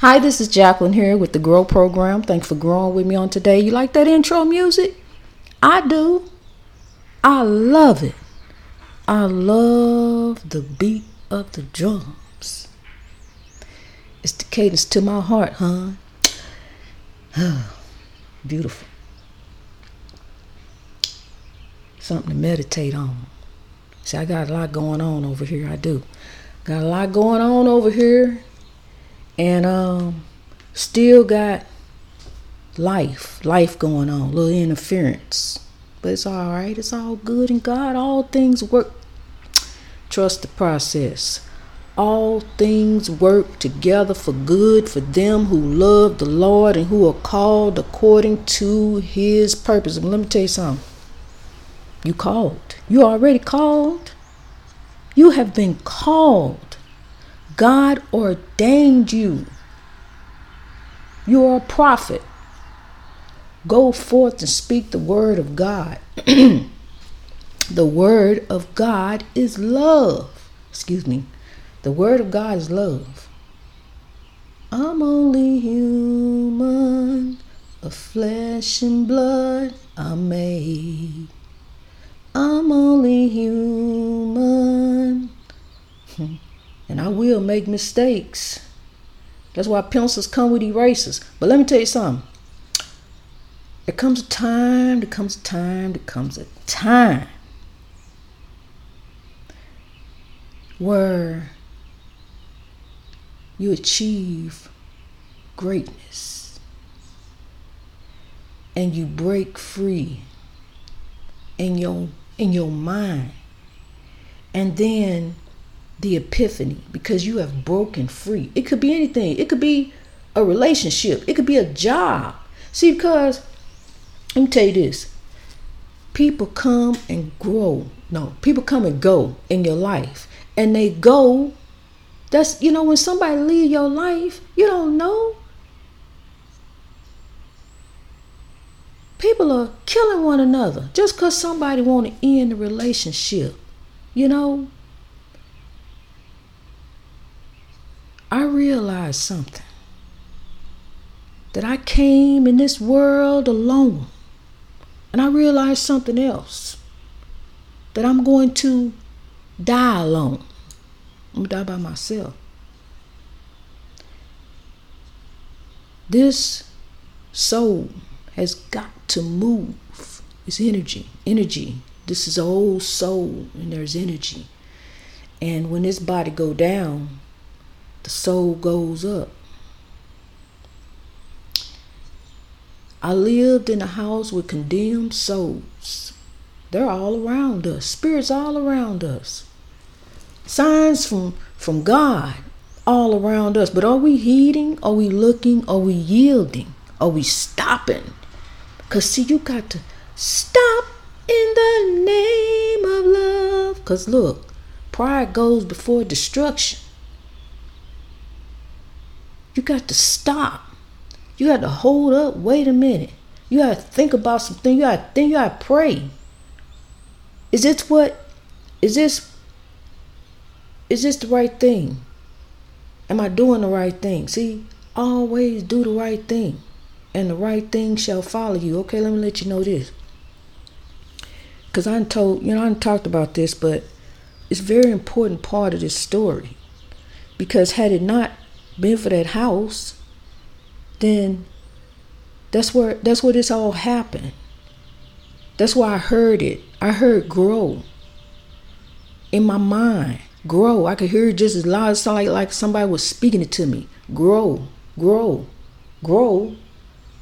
Hi, this is Jacqueline here with the Grow Program. Thanks for growing with me on today. You like that intro music? I do. I love it. I love the beat of the drums. It's the cadence to my heart, huh? Beautiful. Something to meditate on. See, I got a lot going on over here. I do. Got a lot going on over here. And um still got life, life going on, little interference. But it's all right. It's all good and God. All things work. Trust the process. All things work together for good for them who love the Lord and who are called according to his purpose. And let me tell you something. You called. You already called. You have been called. God ordained you. You are a prophet. Go forth and speak the word of God. the word of God is love. Excuse me. The word of God is love. I'm only human, of flesh and blood I'm made. I'm only human. And I will make mistakes. That's why pencils come with erasers. But let me tell you something. There comes a time, there comes a time, there comes a time where you achieve greatness and you break free in your in your mind and then the epiphany because you have broken free. It could be anything. It could be a relationship. It could be a job. See because let me tell you this. People come and grow. No people come and go in your life. And they go that's you know when somebody leave your life you don't know. People are killing one another just because somebody want to end the relationship you know i realized something that i came in this world alone and i realized something else that i'm going to die alone i'm gonna die by myself this soul has got to move. It's energy. Energy. This is whole soul and there's energy. And when this body go down, the soul goes up. I lived in a house with condemned souls. They're all around us. Spirits all around us. Signs from from God all around us. But are we heeding? Are we looking? Are we yielding? Are we stopping? Because, see, you got to stop in the name of love. Because, look, pride goes before destruction. You got to stop. You got to hold up. Wait a minute. You got to think about something. You got to think. You got to pray. Is this what? Is this? Is this the right thing? Am I doing the right thing? See, always do the right thing and the right thing shall follow you. Okay, let me let you know this. Because I told, you know, I talked about this, but it's very important part of this story. Because had it not been for that house, then that's where that's where this all happened. That's why I heard it. I heard grow in my mind. Grow. I could hear it just as loud as like, like somebody was speaking it to me. Grow, grow, grow.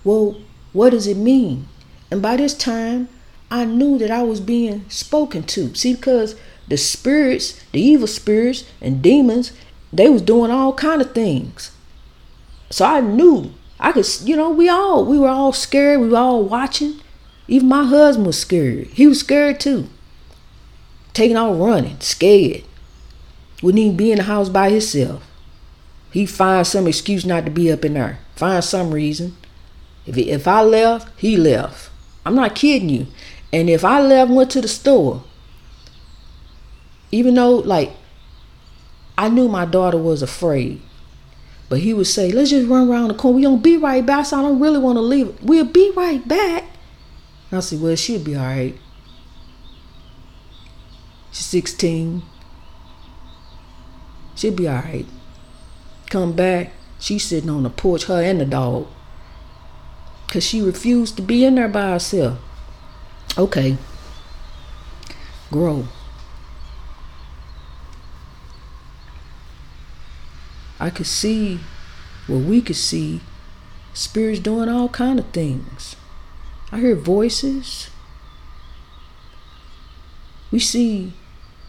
Well, what does it mean? And by this time, I knew that I was being spoken to. See, because the spirits, the evil spirits and demons, they was doing all kind of things. So I knew I could, you know, we all we were all scared. We were all watching. Even my husband was scared. He was scared too. Taking off running, scared. Wouldn't even be in the house by himself. He find some excuse not to be up in there. Find some reason. If, if I left, he left. I'm not kidding you. And if I left, went to the store, even though, like, I knew my daughter was afraid. But he would say, let's just run around the corner. We don't be right back. So I don't really want to leave. We'll be right back. And I said, well, she'll be all right. She's 16. She'll be all right. Come back. She's sitting on the porch, her and the dog. Because she refused to be in there by herself. Okay. Grow. I could see, well, we could see, spirits doing all kind of things. I hear voices. We see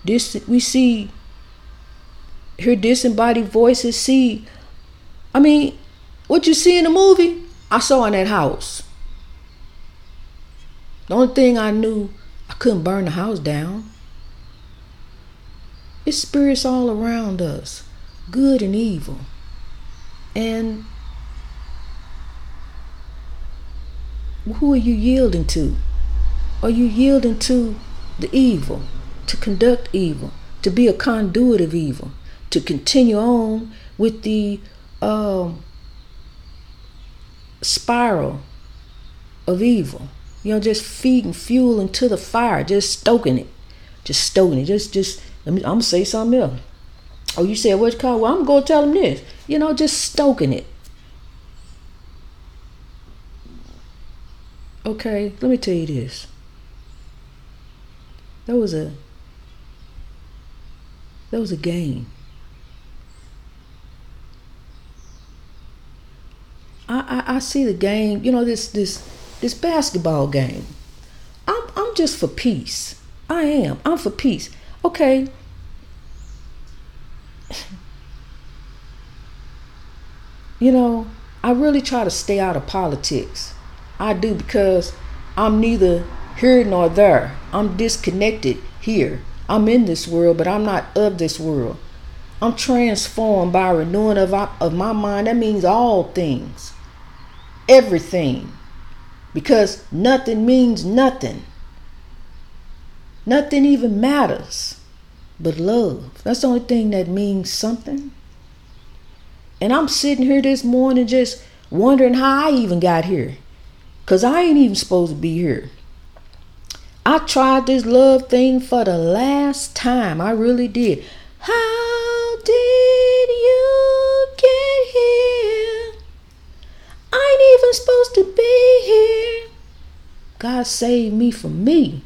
this. We see hear disembodied voices. See, I mean, what you see in the movie, I saw in that house. The only thing I knew, I couldn't burn the house down. It's spirits all around us good and evil. And who are you yielding to? Are you yielding to the evil, to conduct evil, to be a conduit of evil, to continue on with the um, spiral of evil? You know, just feeding fuel into the fire, just stoking it, just stoking it. Just, just. I'm gonna say something else. Oh, you said what's called? Well, I'm going to tell them this. You know, just stoking it. Okay, let me tell you this. That was a that was a game. I, I, I see the game, you know, this this this basketball game. I'm I'm just for peace. I am. I'm for peace. Okay, you know, I really try to stay out of politics. I do because I'm neither here nor there. I'm disconnected here. I'm in this world, but I'm not of this world. I'm transformed by renewing of, of my mind. That means all things, everything. Because nothing means nothing. Nothing even matters but love. That's the only thing that means something. And I'm sitting here this morning just wondering how I even got here. Because I ain't even supposed to be here. I tried this love thing for the last time. I really did. How did you get here? I ain't even supposed to be here. God saved me from me.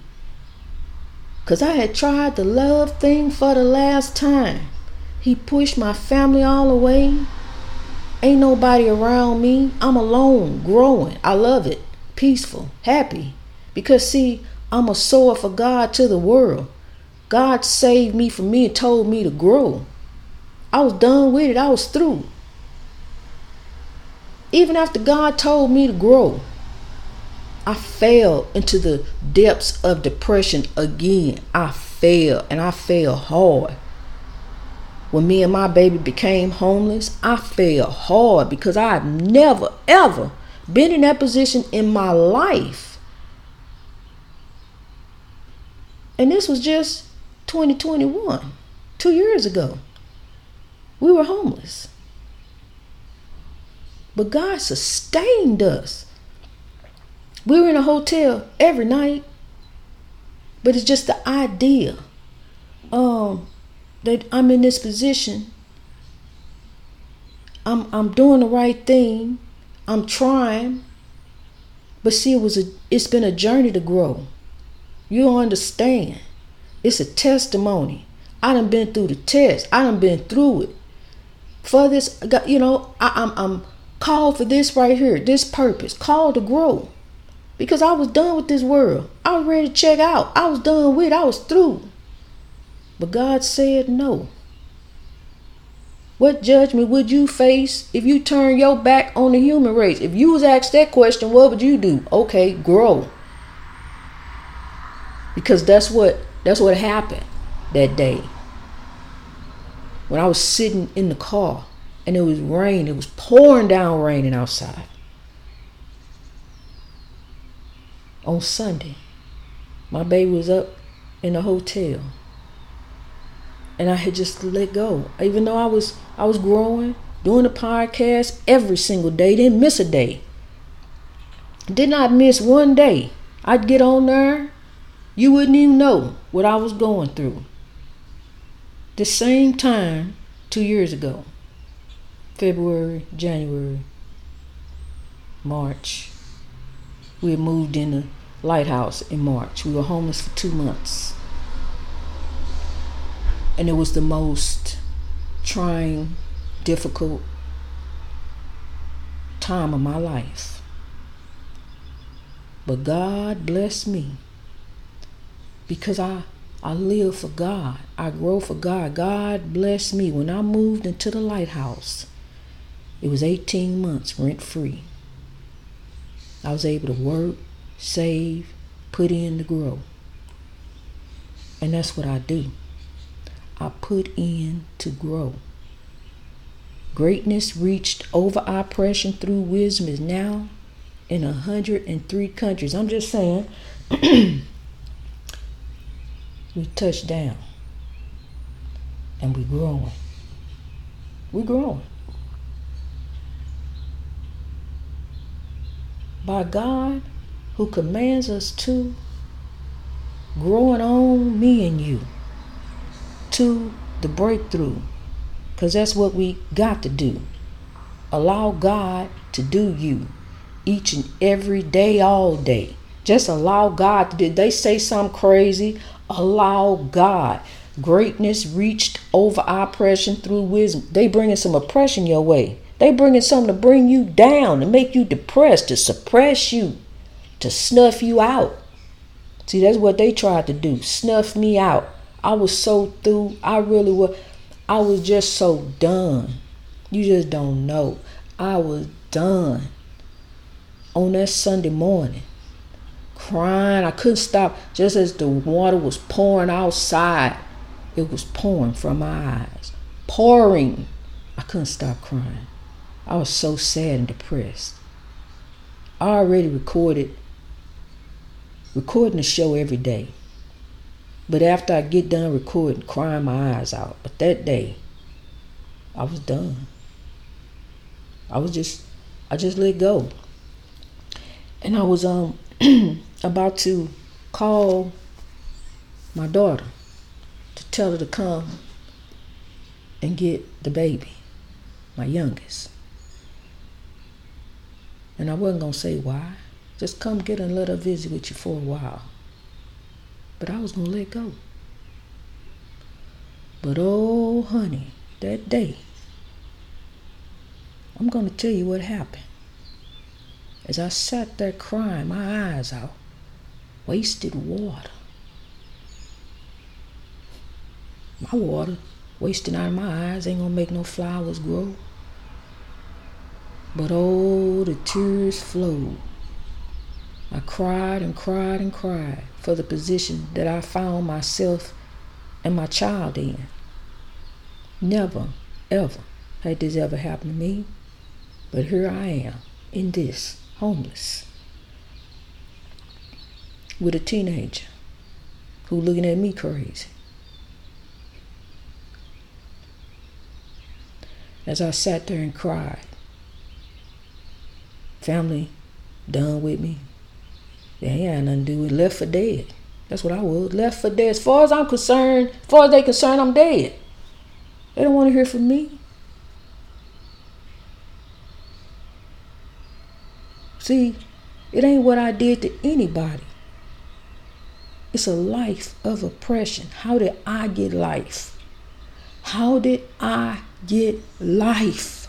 Because I had tried the love thing for the last time. He pushed my family all away. Ain't nobody around me. I'm alone, growing. I love it. Peaceful, happy. Because, see, I'm a sower for God to the world. God saved me from me and told me to grow. I was done with it. I was through. Even after God told me to grow, I fell into the depths of depression again. I fell and I fell hard. When me and my baby became homeless, I fell hard because I've never, ever been in that position in my life. And this was just 2021, two years ago. We were homeless. But God sustained us. We were in a hotel every night. But it's just the idea. Um, that I'm in this position. I'm I'm doing the right thing. I'm trying. But see, it was a it's been a journey to grow. You don't understand. It's a testimony. I done been through the test. I done been through it. For this, you know, I, I'm I'm called for this right here, this purpose, called to grow. Because I was done with this world. I was ready to check out. I was done with. I was through. But God said no. What judgment would you face if you turn your back on the human race? If you was asked that question, what would you do? Okay, grow. Because that's what that's what happened that day. When I was sitting in the car and it was rain, it was pouring down raining outside. On Sunday, my baby was up in the hotel and I had just let go. Even though I was I was growing, doing the podcast every single day, didn't miss a day. Did not miss one day. I'd get on there, you wouldn't even know what I was going through. The same time two years ago, February, January, March, we moved in the lighthouse in March. We were homeless for two months. And it was the most trying, difficult time of my life. But God blessed me because I I live for God. I grow for God. God blessed me when I moved into the lighthouse. It was 18 months rent free. I was able to work, save, put in to grow. And that's what I do. I put in to grow. Greatness reached over oppression through wisdom is now in 103 countries. I'm just saying, we touched down and we're growing. We're growing. By God, who commands us to growing on me and you to the breakthrough because that's what we got to do. Allow god to do you each and every day all day. Just allow god to do they say something crazy allow god. Greatness reached over oppression through wisdom. They bringing some oppression your way. They bringing something to bring you down to make you depressed to suppress you to snuff you out. See, that's what they tried to do snuff me out. I was so through. I really was. I was just so done. You just don't know. I was done on that Sunday morning. Crying. I couldn't stop. Just as the water was pouring outside, it was pouring from my eyes. Pouring. I couldn't stop crying. I was so sad and depressed. I already recorded recording the show every day. But after I get done recording, crying my eyes out. But that day, I was done. I was just, I just let go. And I was um about to call my daughter to tell her to come and get the baby, my youngest. And I wasn't gonna say why. Just come get her and let her visit with you for a while. But I was going to let go. But oh, honey, that day, I'm going to tell you what happened. As I sat there crying my eyes out, wasted water. My water wasting out of my eyes ain't gonna make no flowers grow. But oh, the tears flowed I cried and cried and cried for the position that I found myself and my child in. Never, ever had this ever happened to me, but here I am in this, homeless, with a teenager who looking at me crazy. As I sat there and cried, family done with me, they ain't nothing to do with left for dead. That's what I was. Left for dead. As far as I'm concerned, as far as they concerned, I'm dead. They don't want to hear from me. See, it ain't what I did to anybody. It's a life of oppression. How did I get life? How did I get life?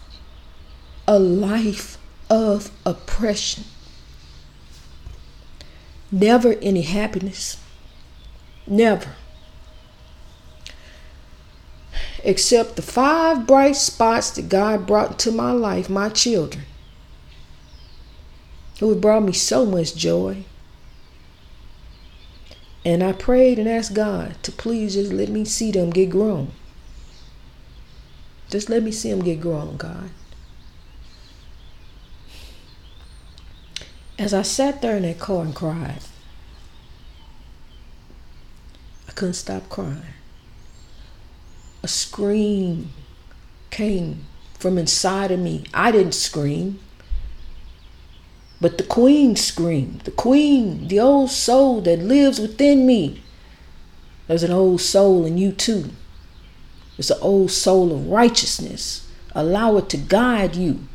A life of oppression. Never any happiness. Never. Except the five bright spots that God brought into my life, my children. Who brought me so much joy. And I prayed and asked God to please just let me see them get grown. Just let me see them get grown, God. As I sat there in that car and cried, I couldn't stop crying. A scream came from inside of me. I didn't scream. But the queen screamed. The queen, the old soul that lives within me. There's an old soul in you too. It's an old soul of righteousness. Allow it to guide you.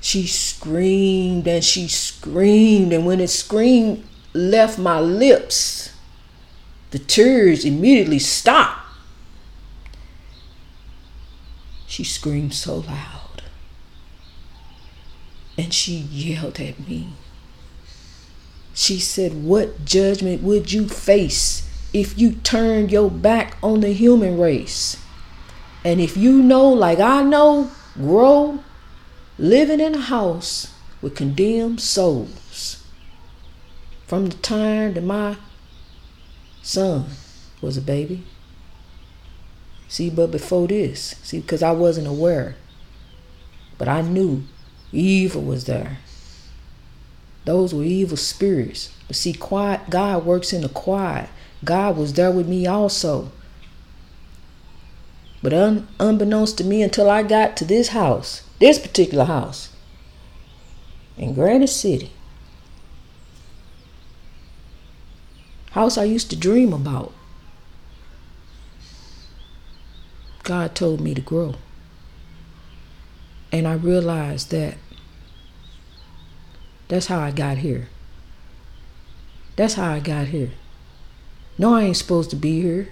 She screamed and she screamed, and when it screamed left my lips, the tears immediately stopped. She screamed so loud and she yelled at me. She said, What judgment would you face if you turned your back on the human race? And if you know, like I know, grow living in a house with condemned souls from the time that my son was a baby. See, but before this, see, because I wasn't aware, but I knew Evil was there. Those were evil spirits. But see, quiet God works in the quiet. God was there with me also. But un, unbeknownst to me, until I got to this house, this particular house in Granite City, house I used to dream about, God told me to grow. And I realized that that's how I got here. That's how I got here. No, I ain't supposed to be here.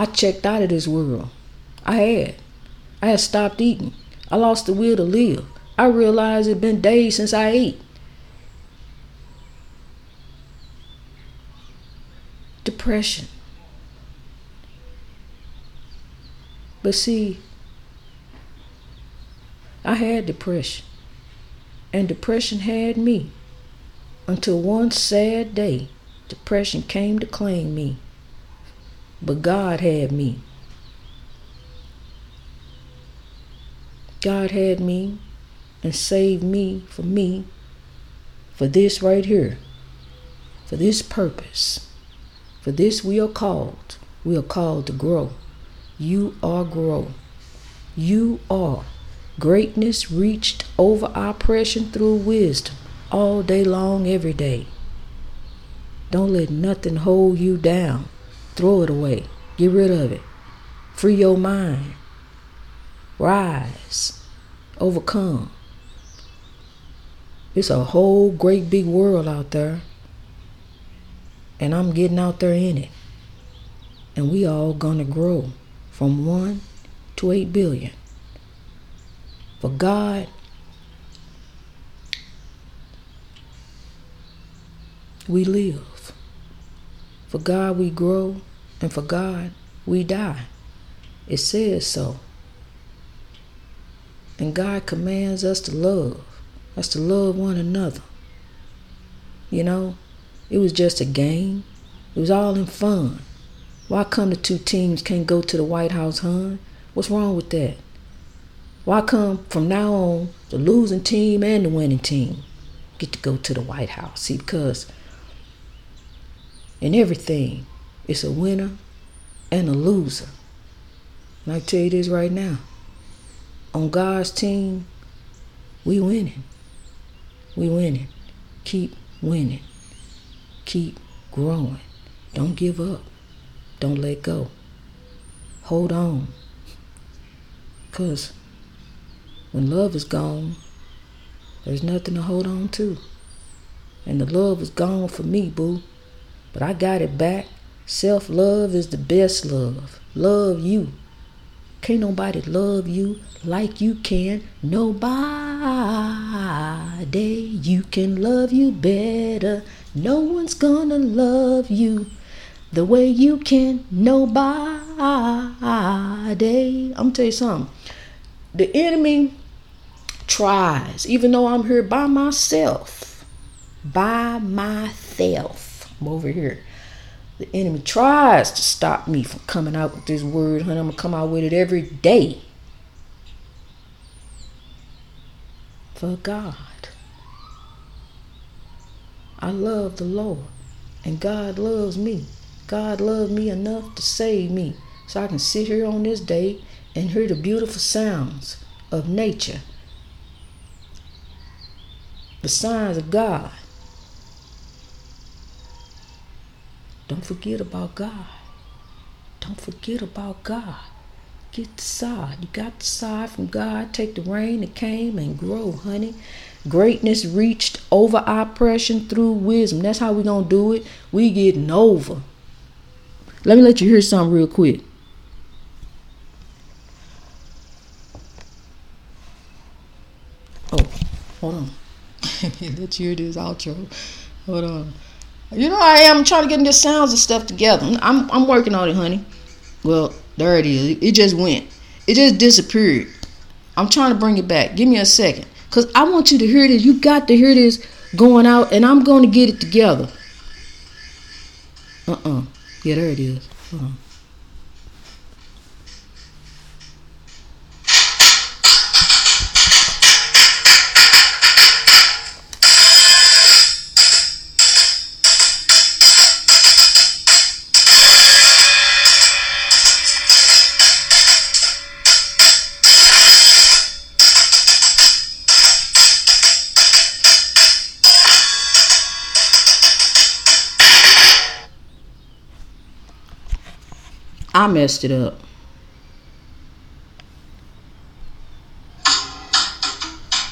I checked out of this world. I had. I had stopped eating. I lost the will to live. I realized it'd been days since I ate. Depression. But see, I had depression, and depression had me until one sad day depression came to claim me. But God had me. God had me and saved me for me for this right here, for this purpose. For this we are called. We are called to grow. You are grow. You are Greatness reached over oppression through wisdom all day long, every day. Don't let nothing hold you down. Throw it away. Get rid of it. Free your mind. Rise. Overcome. It's a whole great big world out there. And I'm getting out there in it. And we all gonna grow from one to eight billion. For God, we live. For God, we grow. And for God, we die. It says so. And God commands us to love, us to love one another. You know, it was just a game. It was all in fun. Why come the two teams can't go to the White House, huh? What's wrong with that? Why come from now on the losing team and the winning team get to go to the White House? See, because in everything, it's a winner and a loser. And I tell you this right now. On God's team, we winning. We winning. Keep winning. Keep growing. Don't give up. Don't let go. Hold on. Because when love is gone, there's nothing to hold on to. And the love is gone for me, boo. But I got it back. Self love is the best love. Love you. Can't nobody love you like you can. Nobody. You can love you better. No one's gonna love you the way you can. Nobody. I'm gonna tell you something. The enemy tries, even though I'm here by myself, by myself, Over here. The enemy tries to stop me from coming out with this word, honey. I'm gonna come out with it every day. For God. I love the Lord, and God loves me. God loved me enough to save me so I can sit here on this day and hear the beautiful sounds of nature, the signs of God. Don't forget about God. Don't forget about God. Get the sod. You got the sod from God. Take the rain that came and grow, honey. Greatness reached over oppression through wisdom. That's how we gonna do it. We getting over. Let me let you hear something real quick. Oh, hold on. let you hear this outro. Hold on. You know I am trying to get the sounds and stuff together. I'm I'm working on it, honey. Well, there it is. It just went. It just disappeared. I'm trying to bring it back. Give me a second. Cause I want you to hear this. You got to hear this going out, and I'm going to get it together. Uh-uh. Yeah, there it is. Hold I messed it up.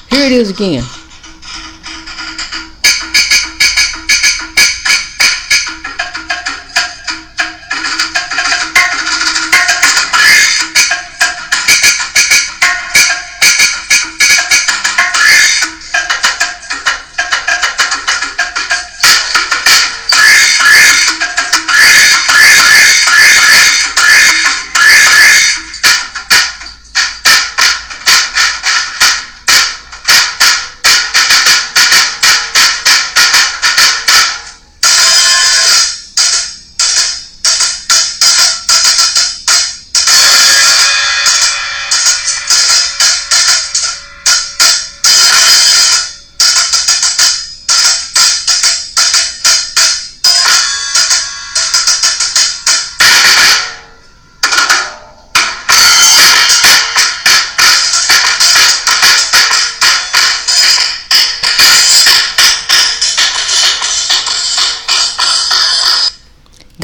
Here it is again.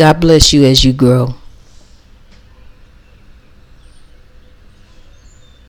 God bless you as you grow.